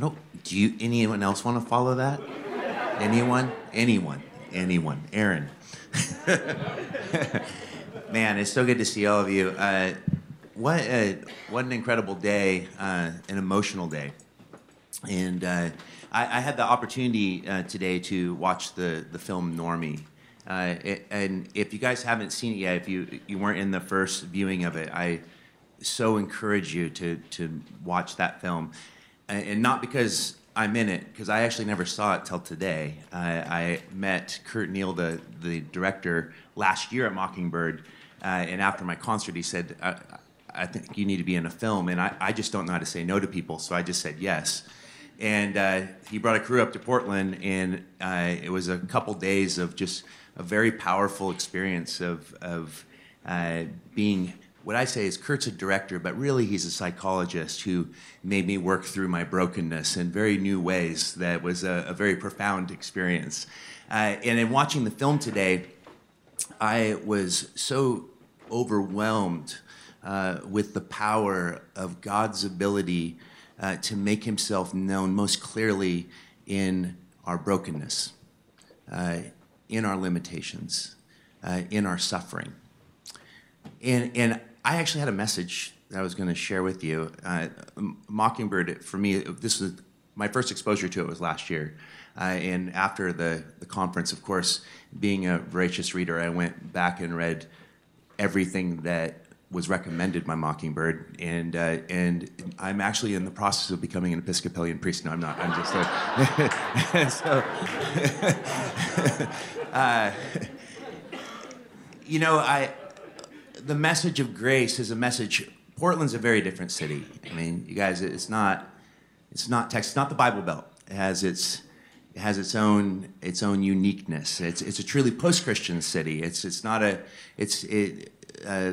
I don't. Do you? Anyone else want to follow that? Anyone? Anyone? Anyone? Aaron. Man, it's so good to see all of you. Uh, what a, what an incredible day, uh, an emotional day, and uh, I, I, had the opportunity uh, today to watch the the film Normie. Uh, it, and if you guys haven't seen it yet, if you you weren't in the first viewing of it, I so encourage you to to watch that film, and not because I'm in it, because I actually never saw it till today. I, I met Kurt Neal, the the director, last year at Mockingbird, uh, and after my concert, he said. I, I think you need to be in a film, and I, I just don't know how to say no to people, so I just said yes and uh, he brought a crew up to Portland, and uh, it was a couple days of just a very powerful experience of, of uh, being what I say is Kurt's a director, but really he's a psychologist who made me work through my brokenness in very new ways. That was a, a very profound experience. Uh, and in watching the film today, I was so overwhelmed uh, with the power of God's ability uh, to make himself known most clearly in our brokenness, uh, in our limitations, uh, in our suffering. And, and I actually had a message that I was going to share with you. Uh, Mockingbird, for me, this was my first exposure to it was last year. Uh, and after the, the conference, of course, being a voracious reader, I went back and read everything that was recommended by Mockingbird, and uh, and I'm actually in the process of becoming an Episcopalian priest. No, I'm not. I'm just a, so. uh, you know, I the message of grace is a message. Portland's a very different city. I mean, you guys, it's not it's not Texas, not the Bible Belt. It has its it has its own its own uniqueness. It's it's a truly post-Christian city. It's it's not a it's it. Uh,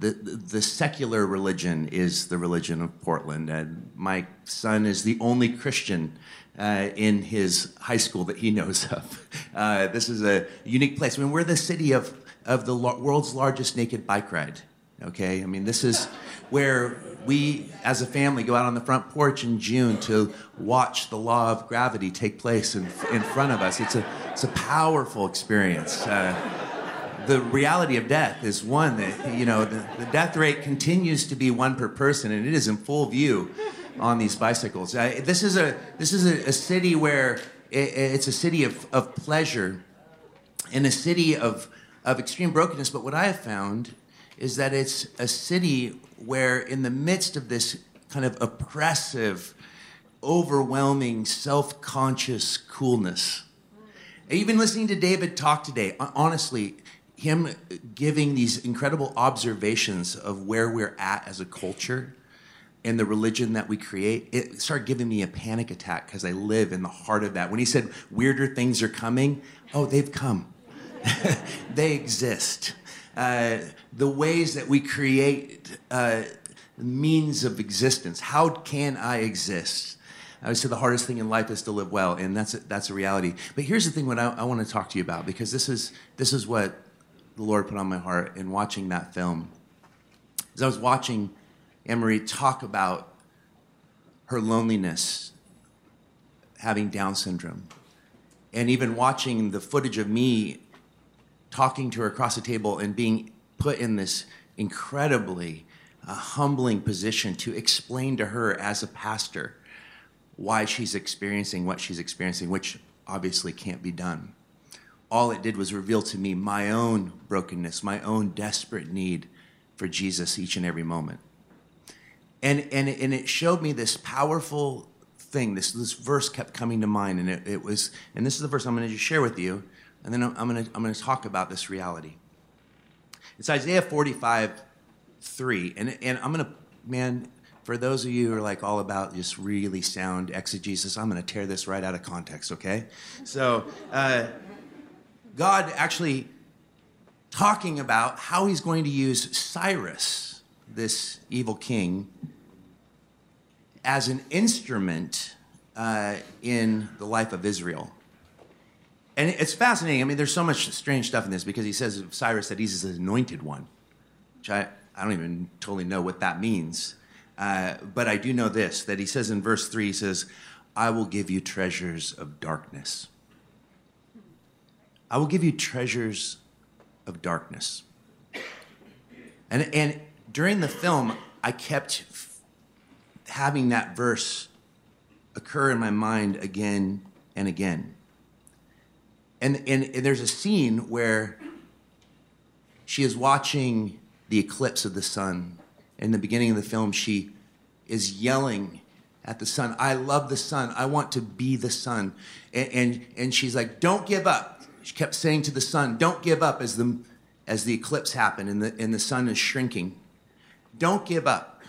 the, the secular religion is the religion of Portland. And my son is the only Christian uh, in his high school that he knows of. Uh, this is a unique place. I mean, we're the city of, of the lo- world's largest naked bike ride. Okay? I mean, this is where we, as a family, go out on the front porch in June to watch the law of gravity take place in, in front of us. It's a, it's a powerful experience. Uh, the reality of death is one that, you know, the, the, death rate continues to be one per person, and it is in full view on these bicycles. Uh, this is a, this is a, a city where it, it's a city of, of pleasure and a city of, of extreme brokenness. But what I have found is that it's a city where, in the midst of this kind of oppressive, overwhelming, self conscious coolness, even listening to David talk today, honestly, him giving these incredible observations of where we're at as a culture and the religion that we create, it started giving me a panic attack because I live in the heart of that. When he said weirder things are coming, oh, they've come. they exist. Uh, the ways that we create uh, means of existence. How can I exist? I would say the hardest thing in life is to live well, and that's a, that's a reality. But here's the thing: what I, I want to talk to you about, because this is this is what the Lord put on my heart in watching that film. As I was watching Emery talk about her loneliness, having Down syndrome, and even watching the footage of me talking to her across the table and being put in this incredibly uh, humbling position to explain to her as a pastor why she's experiencing what she's experiencing, which obviously can't be done all it did was reveal to me my own brokenness, my own desperate need for Jesus each and every moment. And, and, and it showed me this powerful thing. This, this verse kept coming to mind, and it, it was, and this is the verse I'm going to just share with you, and then I'm, going to, I'm to talk about this reality. It's Isaiah 45, 3. And, and I'm going to, man, for those of you who are like all about just really sound exegesis, I'm going to tear this right out of context, okay? So, uh, God actually talking about how he's going to use Cyrus, this evil king, as an instrument uh, in the life of Israel. And it's fascinating. I mean, there's so much strange stuff in this because he says of Cyrus that he's his anointed one, which I, I don't even totally know what that means. Uh, but I do know this that he says in verse 3, he says, I will give you treasures of darkness. I will give you treasures of darkness. And, and during the film, I kept having that verse occur in my mind again and again. And, and, and there's a scene where she is watching the eclipse of the sun. In the beginning of the film, she is yelling at the sun, I love the sun. I want to be the sun. And, and, and she's like, Don't give up. She kept saying to the sun, Don't give up as the, as the eclipse happened and the, and the sun is shrinking. Don't give up.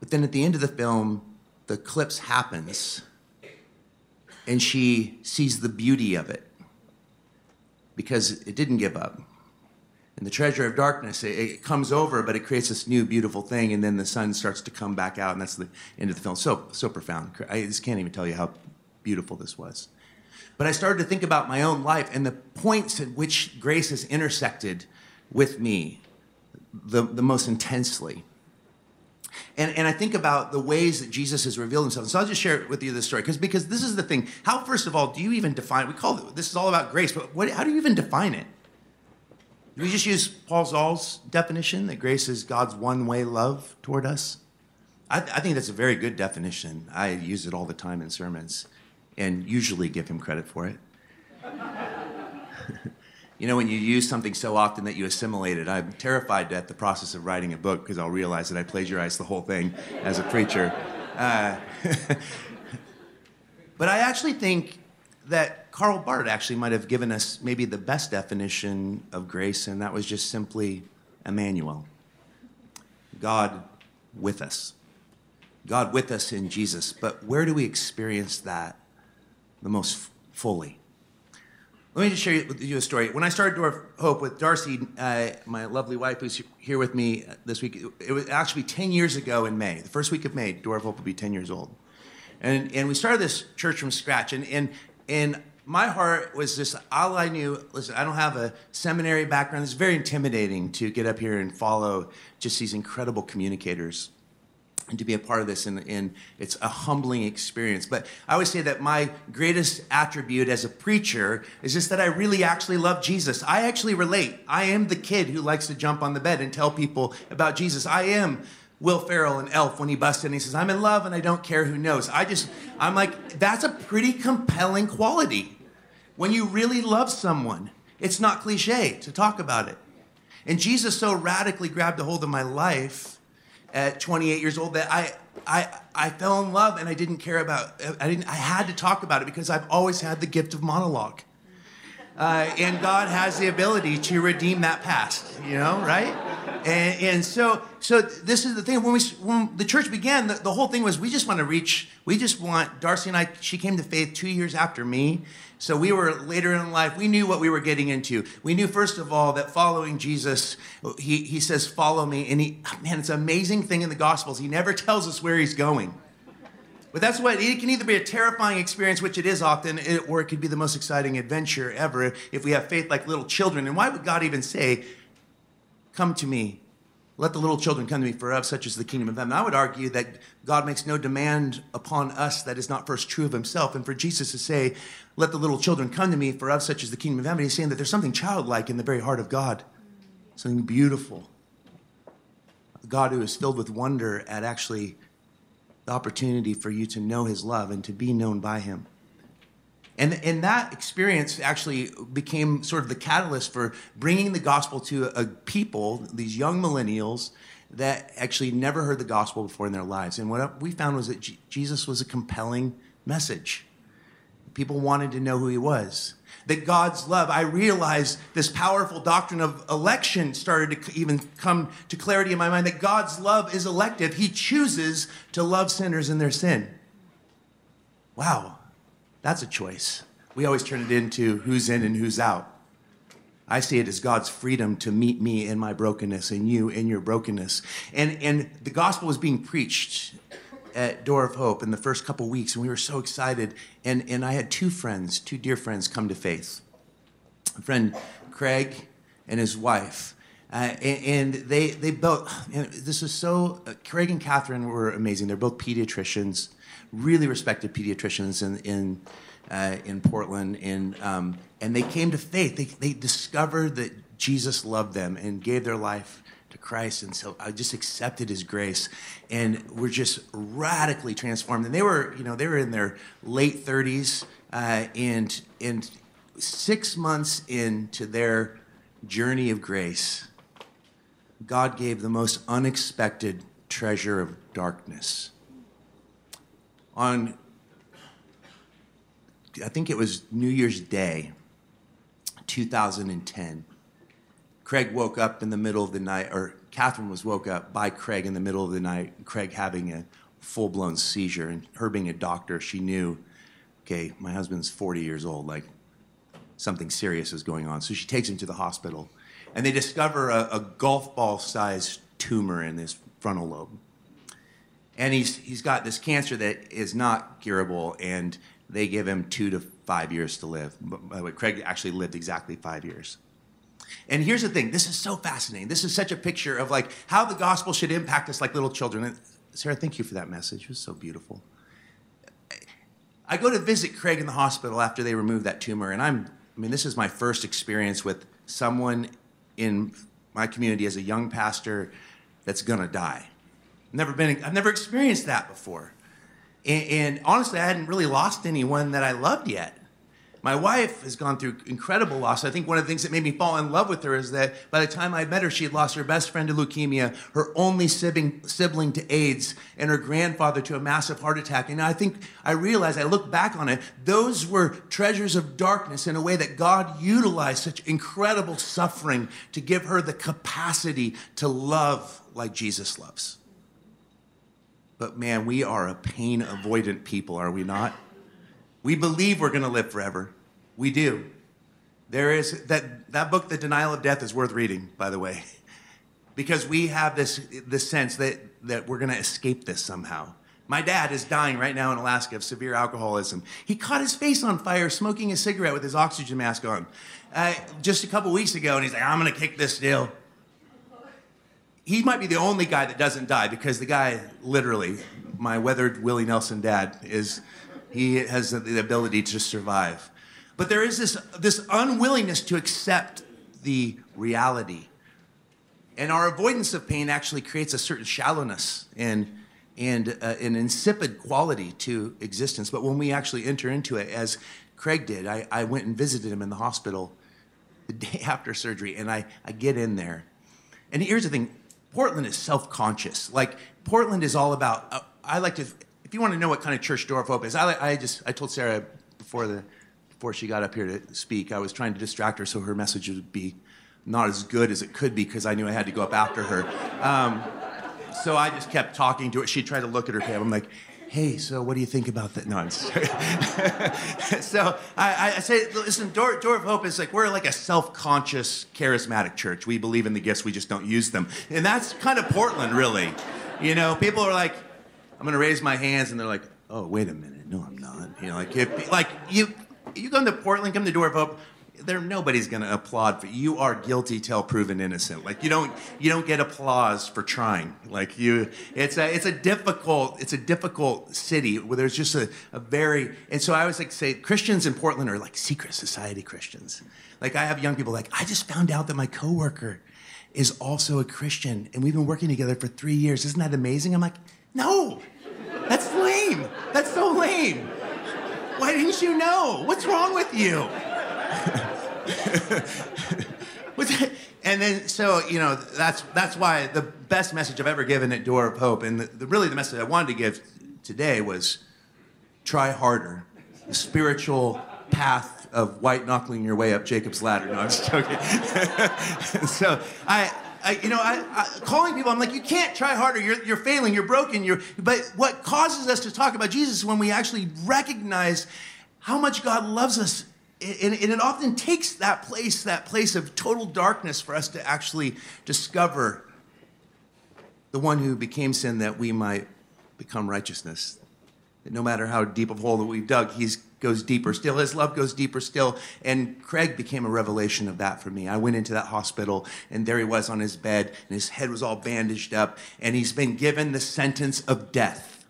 But then at the end of the film, the eclipse happens and she sees the beauty of it because it didn't give up. And the treasure of darkness, it, it, comes over, but it creates this new beautiful thing, and then the sun starts to come back out, and that's the end of the film. So, so profound. I just can't even tell you how beautiful this was. But I started to think about my own life and the points at which grace has intersected with me the, the most intensely. And, and I think about the ways that Jesus has revealed himself. So I'll just share with you this story because because this is the thing. How first of all do you even define? We call it, this is all about grace, but what, how do you even define it? Do we just use Paul Zahl's definition that grace is God's one-way love toward us? I, I think that's a very good definition. I use it all the time in sermons, and usually give him credit for it. You know, when you use something so often that you assimilate it, I'm terrified at the process of writing a book because I'll realize that I plagiarized the whole thing as a preacher. Uh, but I actually think that Karl Barth actually might have given us maybe the best definition of grace, and that was just simply Emmanuel God with us. God with us in Jesus. But where do we experience that the most fully? Let me just share with you a story. When I started Door Hope with Darcy, uh, my lovely wife who's here with me this week, it was actually 10 years ago in May. The first week of May, Door Hope will be 10 years old. And, and we started this church from scratch. And, and, and my heart was just all I knew. Listen, I don't have a seminary background. It's very intimidating to get up here and follow just these incredible communicators and to be a part of this and, and, it's a humbling experience. But i always say that my greatest attribute as a preacher is just that i really actually love jesus. I actually relate. I am the kid who likes to jump on the bed and tell people about jesus. I am will ferrell and elf when he busts in he says i'm in love and i don't care who knows. I just i'm like that's a pretty compelling quality. When you really love someone it's not cliche to talk about it. And jesus so radically grabbed a hold of my life at 28 years old that I, I, I fell in love and I didn't care about, I, didn't, I had to talk about it because I've always had the gift of monologue. Uh, and God has the ability to redeem that past, you know, right? And, and so, so this is the thing. When we, when the church began, the, the whole thing was we just want to reach. We just want Darcy and I. She came to faith two years after me, so we were later in life. We knew what we were getting into. We knew first of all that following Jesus, he he says, "Follow me," and he, ah, man, it's an amazing thing in the Gospels. He never tells us where he's going. But that's what it can either be a terrifying experience, which it is often, or it could be the most exciting adventure ever if we have faith like little children. And why would God even say, Come to me, let the little children come to me, for of such is the kingdom of heaven? I would argue that God makes no demand upon us that is not first true of himself. And for Jesus to say, Let the little children come to me, for of such is the kingdom of heaven, he's saying that there's something childlike in the very heart of God, something beautiful. A God who is filled with wonder at actually the opportunity for you to know his love and to be known by him. And, and that experience actually became sort of the catalyst for bringing the gospel to a, people, these young millennials, that actually never heard the gospel before in their lives. And what we found was that G- Jesus was a compelling message. People wanted to know who he was that God's love, I realized this powerful doctrine of election started to even come to clarity in my mind that God's love is elective. He chooses to love sinners in their sin. Wow, that's a choice. We always turn it into who's in and who's out. I see it as God's freedom to meet me in my brokenness and you in your brokenness. And, and the gospel was being preached at Door of Hope in the first couple weeks, and we were so excited. And, and I had two friends, two dear friends, come to faith. A friend, Craig, and his wife. Uh, and, and, they they both. this is so. Uh, Craig and Catherine were amazing. They're both pediatricians, really respected pediatricians in in uh, in Portland, and um, and they came to faith. They they discovered that Jesus loved them and gave their life to Christ, and so I just accepted His grace, and we're just radically transformed. And they were, you know, they were in their late thirties, uh, and and six months into their journey of grace, God gave the most unexpected treasure of darkness. On, I think it was New Year's Day, 2010 Craig woke up in the middle of the night, or Catherine was woke up by Craig in the middle of the night, Craig having a full blown seizure. And her being a doctor, she knew, okay, my husband's 40 years old, like something serious is going on. So she takes him to the hospital. And they discover a, a golf ball sized tumor in his frontal lobe. And he's, he's got this cancer that is not curable, and they give him two to five years to live. By the way, Craig actually lived exactly five years. And here's the thing this is so fascinating. This is such a picture of like how the gospel should impact us like little children. And Sarah, thank you for that message. It was so beautiful. I go to visit Craig in the hospital after they remove that tumor, and I'm, I mean, this is my first experience with someone in my community as a young pastor that's gonna die. Never been, I've never experienced that before. And, and honestly, I hadn't really lost anyone that I loved yet. My wife has gone through incredible loss. I think one of the things that made me fall in love with her is that by the time I met her, she had lost her best friend to leukemia, her only sibling, sibling to AIDS, and her grandfather to a massive heart attack. And I think I realized, I look back on it, those were treasures of darkness in a way that God utilized such incredible suffering to give her the capacity to love like Jesus loves. But man, we are a pain avoidant people, are we not? We believe we're going to live forever. We do. There is that, that book, The Denial of Death, is worth reading, by the way, because we have this, this sense that, that we're going to escape this somehow. My dad is dying right now in Alaska of severe alcoholism. He caught his face on fire smoking a cigarette with his oxygen mask on uh, just a couple weeks ago, and he's like, I'm going to kick this deal. He might be the only guy that doesn't die because the guy, literally, my weathered Willie Nelson dad, is he has the ability to survive. But there is this, this unwillingness to accept the reality. And our avoidance of pain actually creates a certain shallowness and, and uh, an insipid quality to existence. But when we actually enter into it, as Craig did, I, I went and visited him in the hospital the day after surgery, and I, I get in there. And here's the thing Portland is self conscious. Like, Portland is all about, uh, I like to, if you want to know what kind of church Door Hope is, I, I just, I told Sarah before the before she got up here to speak. I was trying to distract her so her message would be not as good as it could be because I knew I had to go up after her. Um, so I just kept talking to her. She tried to look at her tab. I'm like, hey, so what do you think about that? No, I'm so I, I, say, listen, Door, Door of Hope is like, we're like a self conscious, charismatic church. We believe in the gifts, we just don't use them. And that's kind of Portland, really. You know, people are like, I'm going to raise my hands, and they're like, oh, wait a minute. No, I'm not. You know, like, if, like you, you come to Portland, come to Door of Hope, there nobody's going to applaud for you. Are guilty till proven innocent. Like you don't you don't get applause for trying. Like you, it's a it's a difficult it's a difficult city where there's just a, a very and so I always like say Christians in Portland are like secret society Christians. Like I have young people like I just found out that my coworker is also a Christian and we've been working together for three years. Isn't that amazing? I'm like, no, that's lame. That's so lame. Why didn't you know? What's wrong with you? and then, so, you know, that's, that's why the best message I've ever given at Door of Hope, and the, the, really the message I wanted to give today was try harder. The spiritual path of white knuckling your way up Jacob's ladder. No, I'm just joking. so I, I, you know, I, I, calling people, I'm like, you can't try harder. You're, you're failing. You're broken. You're, but what causes us to talk about Jesus when we actually recognize how much God loves us. And, it often takes that place, that place of total darkness, for us to actually discover the one who became sin that we might become righteousness. that no matter how deep of a hole that we've dug, he goes deeper still. His love goes deeper still. And Craig became a revelation of that for me. I went into that hospital, and there he was on his bed, and his head was all bandaged up, and he's been given the sentence of death.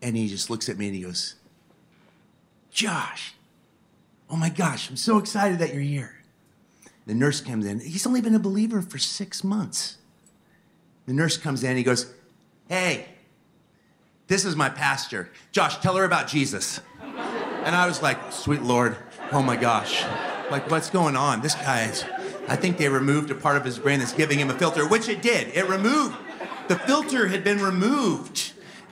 And he just looks at me and he goes, Josh, oh my gosh, I'm so excited that you're here. The nurse comes in. He's only been a believer for six months. The nurse comes in. He goes, Hey, this is my pastor. Josh, tell her about Jesus. And I was like, Sweet Lord, oh my gosh. Like, what's going on? This guy is, I think they removed a part of his brain that's giving him a filter, which it did. It removed. The filter had been removed.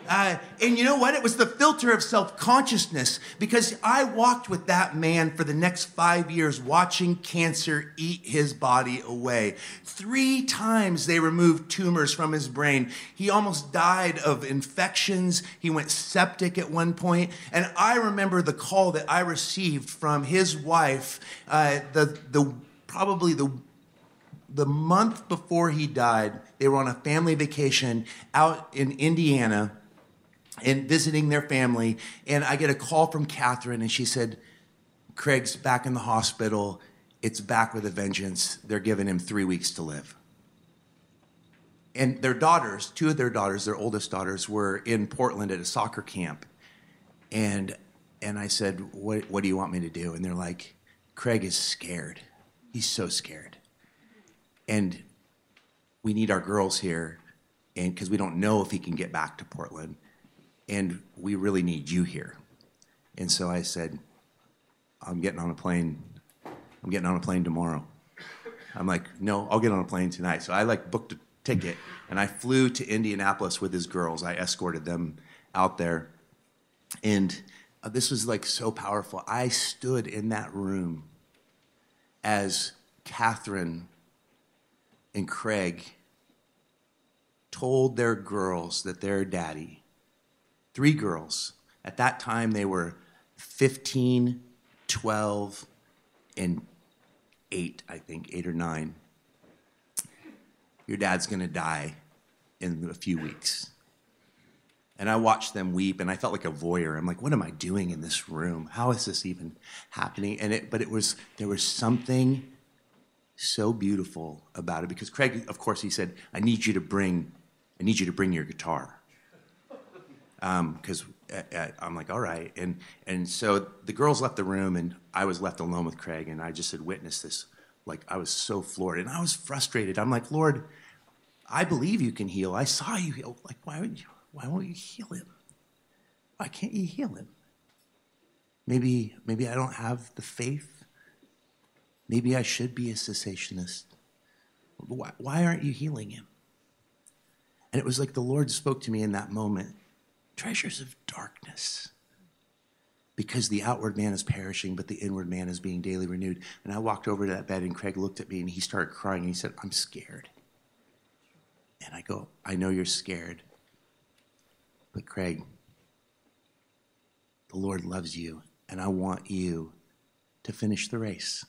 Uh, and you know what? It was the filter of self consciousness because I walked with that man for the next five years watching cancer eat his body away. Three times they removed tumors from his brain. He almost died of infections. He went septic at one point. And I remember the call that I received from his wife, uh, the, the, probably the the month before he died, they were on a family vacation out in Indiana and visiting their family. And I get a call from Catherine, and she said, Craig's back in the hospital. It's back with a vengeance. They're giving him three weeks to live. And their daughters, two of their daughters, their oldest daughters, were in Portland at a soccer camp. And, and I said, what, what do you want me to do? And they're like, Craig is scared. He's so scared. And we need our girls here and because we don't know if he can get back to Portland and we really need you here. And so I said, I'm getting on a plane. I'm getting on a plane tomorrow. I'm like, no, I'll get on a plane tonight. So I like booked a ticket and I flew to Indianapolis with his girls. I escorted them out there. And uh, this was like so powerful. I stood in that room as Catherine and Craig told their girls that their daddy three girls. At that time, they were 15, 12, and eight, I think, eight or nine. Your dad's to die in a few weeks. And I watched them weep, and I felt like a voyeur. I'm like, what am I doing in this room? How is this even happening? And it, but it was there was something so beautiful about it because Craig, of course, he said, I need you to bring, I need you to bring your guitar because um, I'm like, all right. And, and so the girls left the room, and I was left alone with Craig, and I just had witnessed this. Like, I was so floored, and I was frustrated. I'm like, Lord, I believe you can heal. I saw you heal. Like, why, would you, why won't you heal him? Why can't you heal him? Maybe, maybe I don't have the faith. Maybe I should be a cessationist. Why, why aren't you healing him? And it was like the Lord spoke to me in that moment treasures of darkness. Because the outward man is perishing, but the inward man is being daily renewed. And I walked over to that bed, and Craig looked at me and he started crying. And he said, I'm scared. And I go, I know you're scared. But Craig, the Lord loves you, and I want you to finish the race.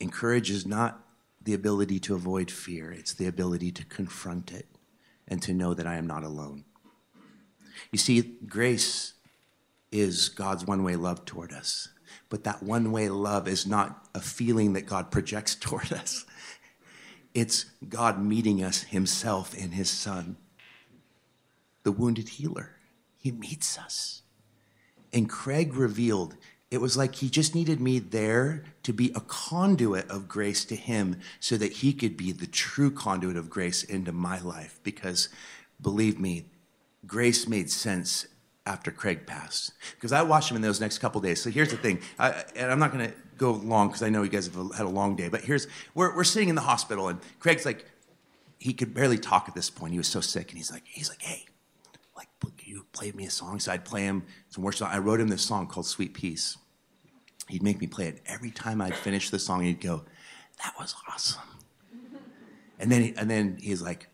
And courage is not the ability to avoid fear, it's the ability to confront it and to know that I am not alone. You see, grace is God's one way love toward us. But that one way love is not a feeling that God projects toward us, it's God meeting us Himself in His Son, the wounded healer. He meets us. And Craig revealed it was like he just needed me there to be a conduit of grace to him so that he could be the true conduit of grace into my life. Because believe me, grace made sense after Craig passed. Because I watched him in those next couple days. So here's the thing, I, and I'm not going to go long because I know you guys have had a long day, but here's, we're, we're sitting in the hospital and Craig's like, he could barely talk at this point. He was so sick. And he's like, he's like, hey, like, you played me a song. So I'd play him some worship. Song. I wrote him this song called Sweet Peace. He'd make me play it every time I'd finish the song. He'd go, that was awesome. And then, and then he's like,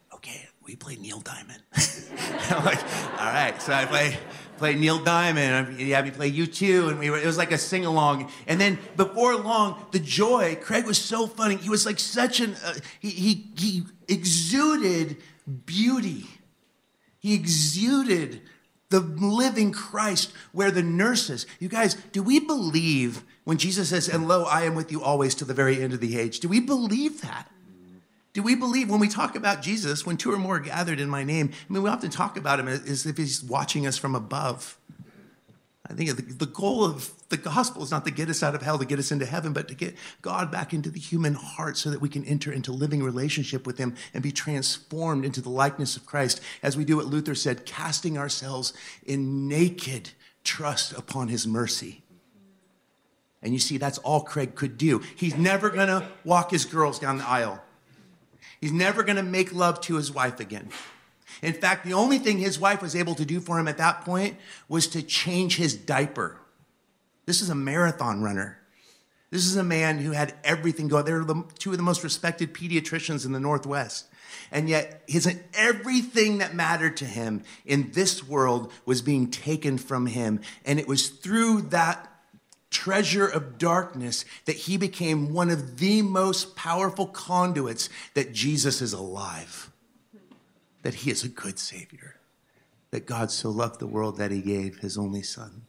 we play Neil Diamond. I'm like, all right. So I play, play Neil Diamond. Had me play U2, and we were, it was like a sing along. And then before long, the joy. Craig was so funny. He was like such an. Uh, he, he he exuded beauty. He exuded the living Christ where the nurses, you guys, do we believe when Jesus says, and lo, I am with you always to the very end of the age? Do we believe that? Do we believe when we talk about Jesus, when two or more are gathered in my name? I mean, we often talk about him as if he's watching us from above. I think the goal of the gospel is not to get us out of hell, to get us into heaven, but to get God back into the human heart so that we can enter into living relationship with Him and be transformed into the likeness of Christ, as we do what Luther said, casting ourselves in naked trust upon His mercy. And you see, that's all Craig could do. He's never gonna walk his girls down the aisle, he's never gonna make love to his wife again. In fact, the only thing his wife was able to do for him at that point was to change his diaper. This is a marathon runner. This is a man who had everything going. They're the, two of the most respected pediatricians in the Northwest. And yet, his, everything that mattered to him in this world was being taken from him. And it was through that treasure of darkness that he became one of the most powerful conduits that Jesus is alive that he is a good Savior, that God so loved the world that he gave his only Son.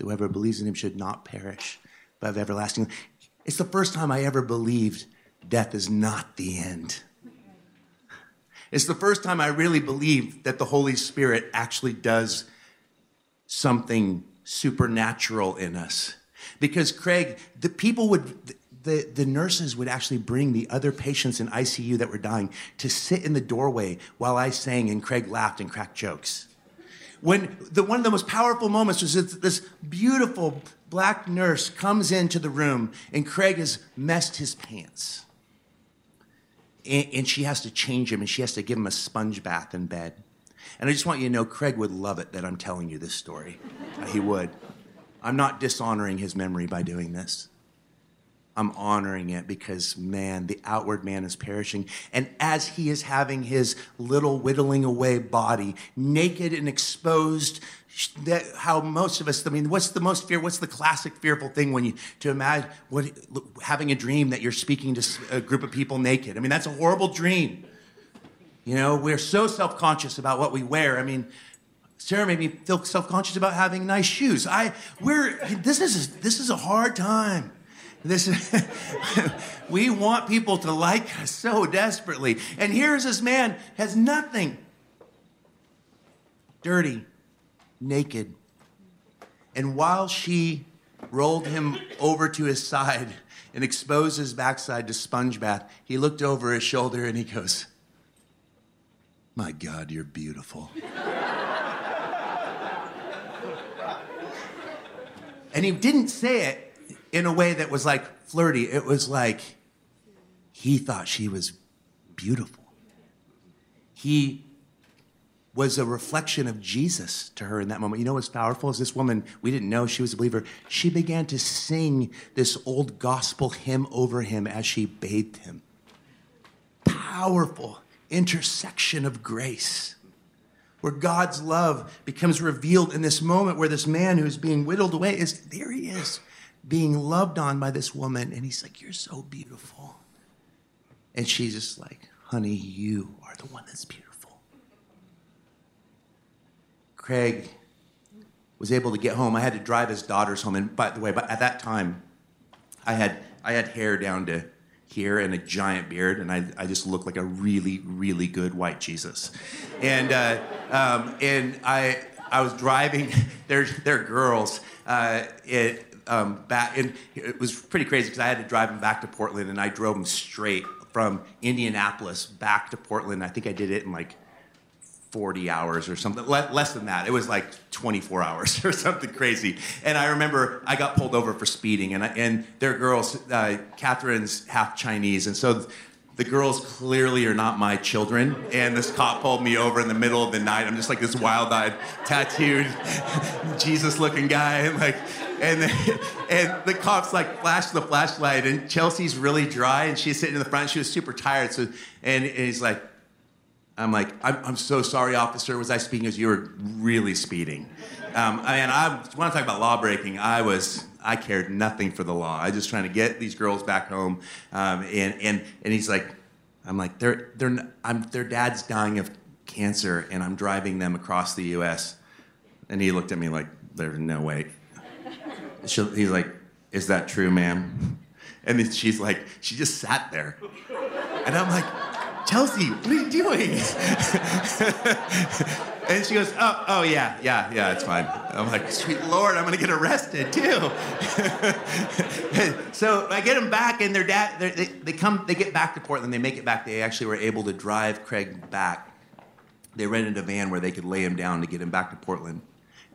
Whoever believes in him should not perish, but have everlasting. life. It's the first time I ever believed death is not the end. It's the first time I really believed that the Holy Spirit actually does something supernatural in us. Because, Craig, the people would, the, the nurses would actually bring the other patients in ICU that were dying to sit in the doorway while I sang and Craig laughed and cracked jokes. When the, one of the most powerful moments was this, this beautiful black nurse comes into the room and Craig has messed his pants. And, and she has to change him and she has to give him a sponge bath in bed. And I just want you to know Craig would love it that I'm telling you this story. Uh, he would. I'm not dishonoring his memory by doing this. I'm honoring it because, man, the outward man is perishing. And as he is having his little whittling away body, naked and exposed, that how most of us, I mean, what's the most fear? What's the classic fearful thing when you, to imagine what, having a dream that you're speaking to a group of people naked? I mean, that's a horrible dream. You know, we're so self conscious about what we wear. I mean, Sarah made me feel self conscious about having nice shoes. I, we're, this is, this is a hard time. This is, we want people to like us so desperately. And here's this man has nothing. Dirty, naked. And while she rolled him over to his side and exposed his backside to sponge bath, he looked over his shoulder and he goes, My God, you're beautiful. and he didn't say it in a way that was like flirty. It was like he thought she was beautiful. He was a reflection of Jesus to her in that moment. You know what's powerful is this woman, we didn't know she was a believer. She began to sing this old gospel hymn over him as she bathed him. Powerful intersection of grace where God's love becomes revealed in this moment where this man who's being whittled away is there he is being loved on by this woman. And he's like, You're so beautiful. And she's just like, Honey, you are the one that's beautiful. Craig was able to get home. I had to drive his daughters home. And by the way, but at that time, I had I had hair down to here and a giant beard, and I, I just looked like a really, really good white Jesus. And uh, um, and I I was driving. They're they're girls. Uh, it, um, back, and it was pretty crazy because I had to drive them back to Portland, and I drove them straight from Indianapolis back to Portland. I think I did it in like 40 hours or something, less than that. It was like 24 hours or something crazy. And I remember I got pulled over for speeding, and I, and their girls, uh, Catherine's half Chinese, and so the girls clearly are not my children. And this cop pulled me over in the middle of the night. I'm just like this wild-eyed, tattooed, Jesus-looking guy, and like and the, and the cops like flashed the flashlight, and Chelsea's really dry, and she's sitting in the front. She was super tired, so and, and he's like, I'm like, I'm, I'm, so sorry, officer. Was I speeding? As you were really speeding. Um, mean, I want to talk about law breaking. I was, I cared nothing for the law. I was just trying to get these girls back home. Um, and and and he's like, I'm like, they're they're I'm, their dad's dying of cancer, and I'm driving them across the U.S. And he looked at me like, "There's no way." She'll, he's like, "Is that true, ma'am?" And she's like, she just sat there, and I'm like, Chelsea, what are you doing? and she goes, oh, oh yeah, yeah, yeah, it's fine. I'm like, sweet Lord, I'm gonna get arrested too. so I get them back, and their dad, they, they come, they get back to Portland. They make it back. They actually were able to drive Craig back. They rented a van where they could lay him down to get him back to Portland.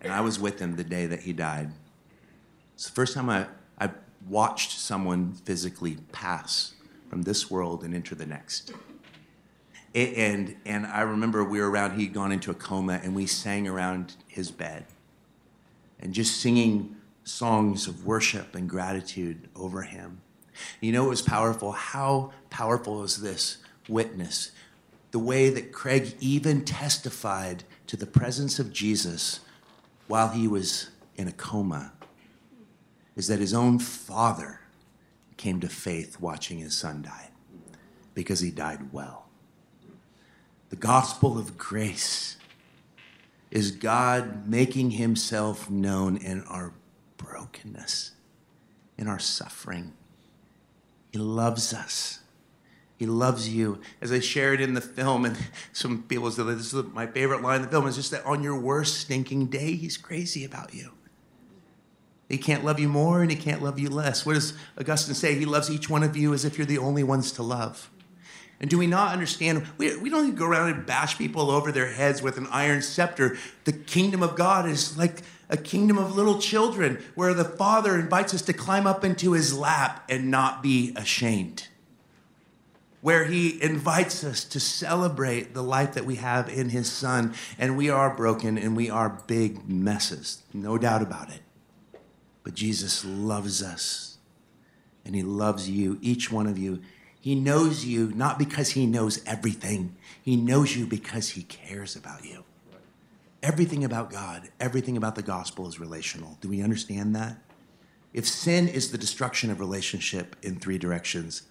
And I was with him the day that he died. It's the first time I, I watched someone physically pass from this world and into the next. And, and I remember we were around, he'd gone into a coma, and we sang around his bed and just singing songs of worship and gratitude over him. You know, it was powerful. How powerful is this witness? The way that Craig even testified to the presence of Jesus while he was in a coma is that his own father came to faith watching his son die because he died well. The gospel of grace is God making himself known in our brokenness, in our suffering. He loves us. He loves you. As I shared in the film, and some people said this is my favorite line in the film, is just that on your worst stinking day, he's crazy about you. He can't love you more and he can't love you less. What does Augustine say? He loves each one of you as if you're the only ones to love. And do we not understand? We, we don't go around and bash people over their heads with an iron scepter. The kingdom of God is like a kingdom of little children where the Father invites us to climb up into his lap and not be ashamed. Where he invites us to celebrate the life that we have in his Son. And we are broken and we are big messes, no doubt about it. But Jesus loves us, and He loves you, each one of you. He knows you not because He knows everything, He knows you because He cares about you. Everything about God, everything about the gospel is relational. Do we understand that? If sin is the destruction of relationship in three directions,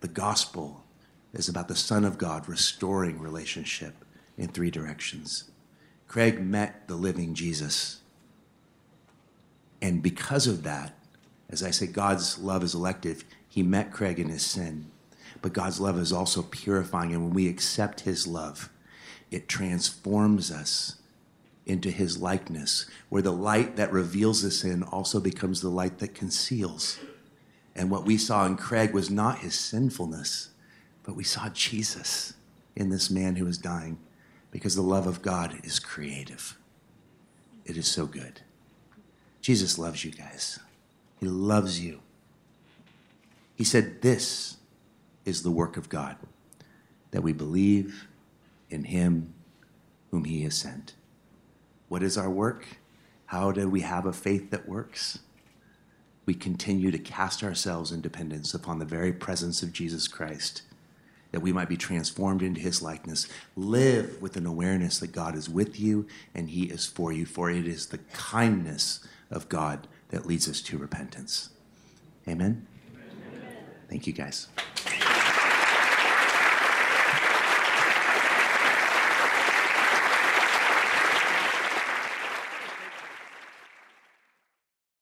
the gospel is about the Son of God restoring relationship in three directions. Craig met the living Jesus and because of that, as I say, God's love is elective. He met Craig in his sin, but God's love is also purifying. And when we accept his love, it transforms us into his likeness, where the light that reveals the sin also becomes the light that conceals. And what we saw in Craig was not his sinfulness, but we saw Jesus in this man who was dying because the love of God is creative. It is so good. Jesus loves you guys. He loves you. He said, This is the work of God, that we believe in him whom he has sent. What is our work? How do we have a faith that works? We continue to cast ourselves in dependence upon the very presence of Jesus Christ, that we might be transformed into his likeness. Live with an awareness that God is with you and he is for you, for it is the kindness of God that leads us to repentance. Amen? Thank you, guys.